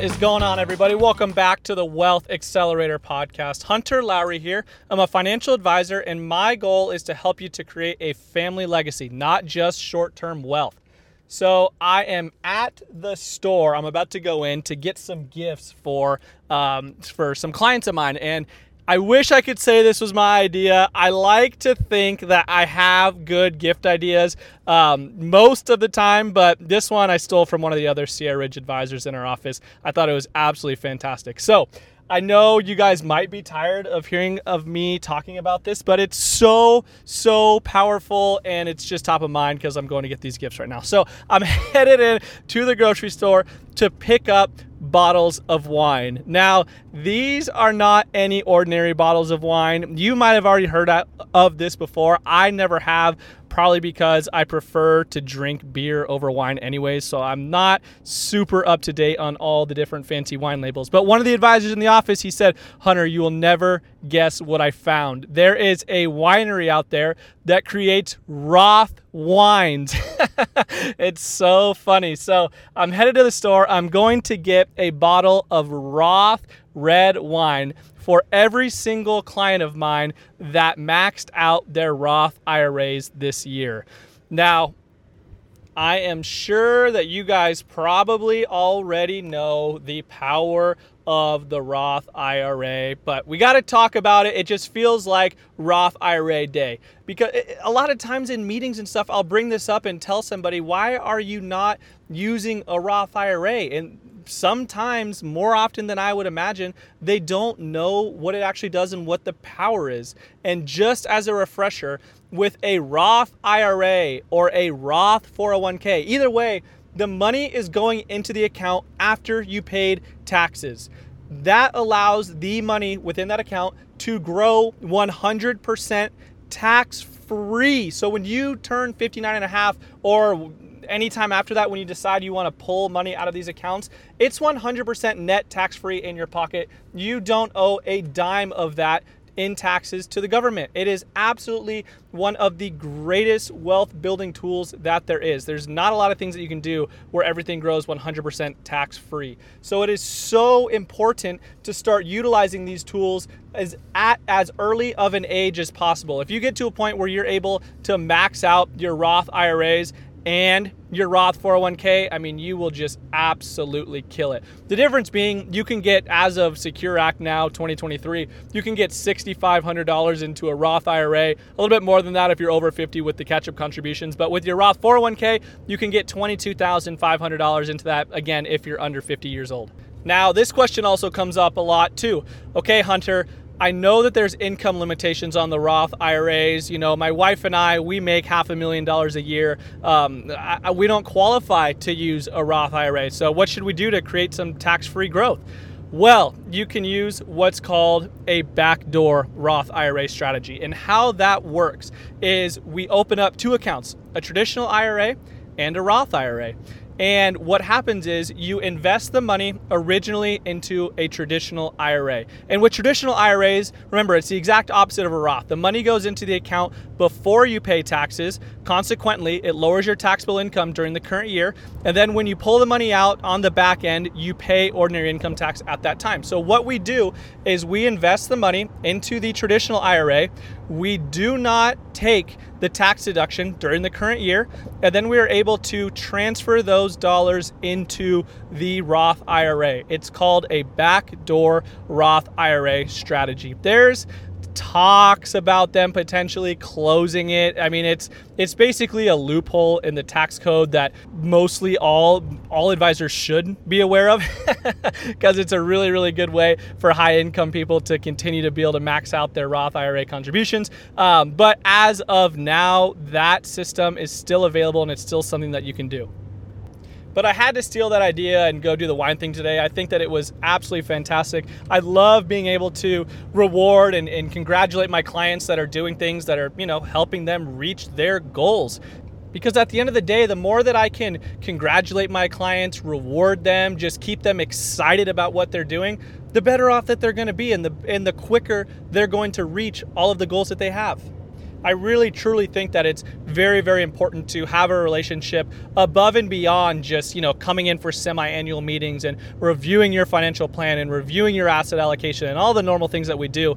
What is going on, everybody? Welcome back to the Wealth Accelerator podcast. Hunter Lowry here. I'm a financial advisor, and my goal is to help you to create a family legacy, not just short term wealth. So, I am at the store. I'm about to go in to get some gifts for um, for some clients of mine, and I wish I could say this was my idea. I like to think that I have good gift ideas um, most of the time, but this one I stole from one of the other Sierra Ridge advisors in our office. I thought it was absolutely fantastic. So, I know you guys might be tired of hearing of me talking about this, but it's so, so powerful and it's just top of mind because I'm going to get these gifts right now. So I'm headed in to the grocery store to pick up bottles of wine. Now, these are not any ordinary bottles of wine. You might have already heard of this before. I never have, probably because I prefer to drink beer over wine anyways. So I'm not super up to date on all the different fancy wine labels. But one of the advisors in the office, he said, Hunter, you will never guess what I found. There is a winery out there that creates Roth wines. it's so funny. So I'm headed to the store. I'm going to get a bottle of Roth red wine for every single client of mine that maxed out their Roth IRAs this year. Now, I am sure that you guys probably already know the power of the Roth IRA, but we got to talk about it. It just feels like Roth IRA day because eh, a lot of times in meetings and stuff, I'll bring this up and tell somebody, why are you not using a Roth IRA? And sometimes, more often than I would imagine, they don't know what it actually does and what the power is. And just as a refresher, with a Roth IRA or a Roth 401k, either way, the money is going into the account after you paid taxes. That allows the money within that account to grow 100% tax free. So when you turn 59 and a half or anytime after that when you decide you want to pull money out of these accounts, it's 100% net tax free in your pocket. You don't owe a dime of that in taxes to the government. It is absolutely one of the greatest wealth building tools that there is. There's not a lot of things that you can do where everything grows 100% tax free. So it is so important to start utilizing these tools as at as early of an age as possible. If you get to a point where you're able to max out your Roth IRAs and your Roth 401k, I mean, you will just absolutely kill it. The difference being you can get, as of Secure Act now 2023, you can get $6,500 into a Roth IRA, a little bit more than that if you're over 50 with the catch up contributions. But with your Roth 401k, you can get $22,500 into that, again, if you're under 50 years old. Now, this question also comes up a lot too. Okay, Hunter, I know that there's income limitations on the Roth IRAs. You know, my wife and I, we make half a million dollars a year. Um, I, we don't qualify to use a Roth IRA. So, what should we do to create some tax free growth? Well, you can use what's called a backdoor Roth IRA strategy. And how that works is we open up two accounts a traditional IRA and a Roth IRA. And what happens is you invest the money originally into a traditional IRA. And with traditional IRAs, remember, it's the exact opposite of a Roth. The money goes into the account before you pay taxes. Consequently, it lowers your taxable income during the current year. And then when you pull the money out on the back end, you pay ordinary income tax at that time. So what we do is we invest the money into the traditional IRA. We do not take the tax deduction during the current year, and then we are able to transfer those dollars into the Roth IRA. It's called a backdoor Roth IRA strategy. There's talks about them potentially closing it. I mean, it's it's basically a loophole in the tax code that mostly all all advisors should be aware of because it's a really really good way for high income people to continue to be able to max out their Roth IRA contributions. Um, but as of now, that system is still available and it's still something that you can do. But I had to steal that idea and go do the wine thing today. I think that it was absolutely fantastic. I love being able to reward and, and congratulate my clients that are doing things that are, you know, helping them reach their goals. Because at the end of the day, the more that I can congratulate my clients, reward them, just keep them excited about what they're doing, the better off that they're going to be and the and the quicker they're going to reach all of the goals that they have. I really truly think that it's very, very important to have a relationship above and beyond just, you know, coming in for semi-annual meetings and reviewing your financial plan and reviewing your asset allocation and all the normal things that we do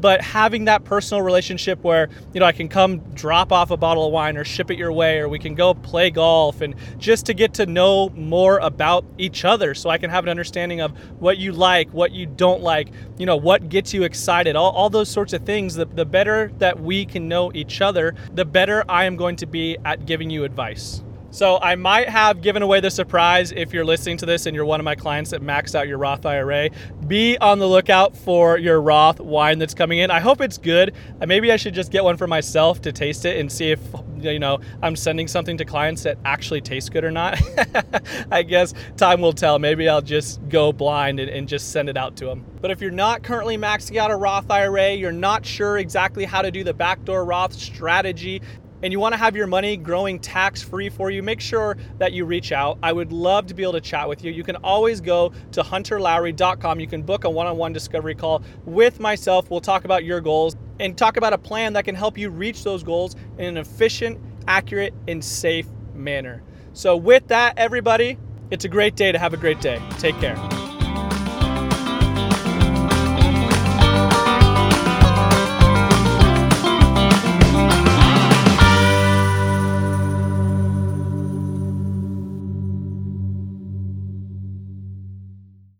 but having that personal relationship where you know I can come drop off a bottle of wine or ship it your way or we can go play golf and just to get to know more about each other so I can have an understanding of what you like what you don't like you know what gets you excited all, all those sorts of things. The, the better that we can know each other the better I am going to be at giving you advice so I might have given away the surprise if you're listening to this and you're one of my clients that maxed out your Roth IRA. Be on the lookout for your Roth wine that's coming in. I hope it's good. Uh, maybe I should just get one for myself to taste it and see if you know I'm sending something to clients that actually tastes good or not. I guess time will tell. Maybe I'll just go blind and, and just send it out to them. But if you're not currently maxing out a Roth IRA, you're not sure exactly how to do the backdoor Roth strategy, and you want to have your money growing tax free for you, make sure that you reach out. I would love to be able to chat with you. You can always go to hunterlowry.com. You can book a one on one discovery call with myself. We'll talk about your goals and talk about a plan that can help you reach those goals in an efficient, accurate, and safe manner. So, with that, everybody, it's a great day to have a great day. Take care.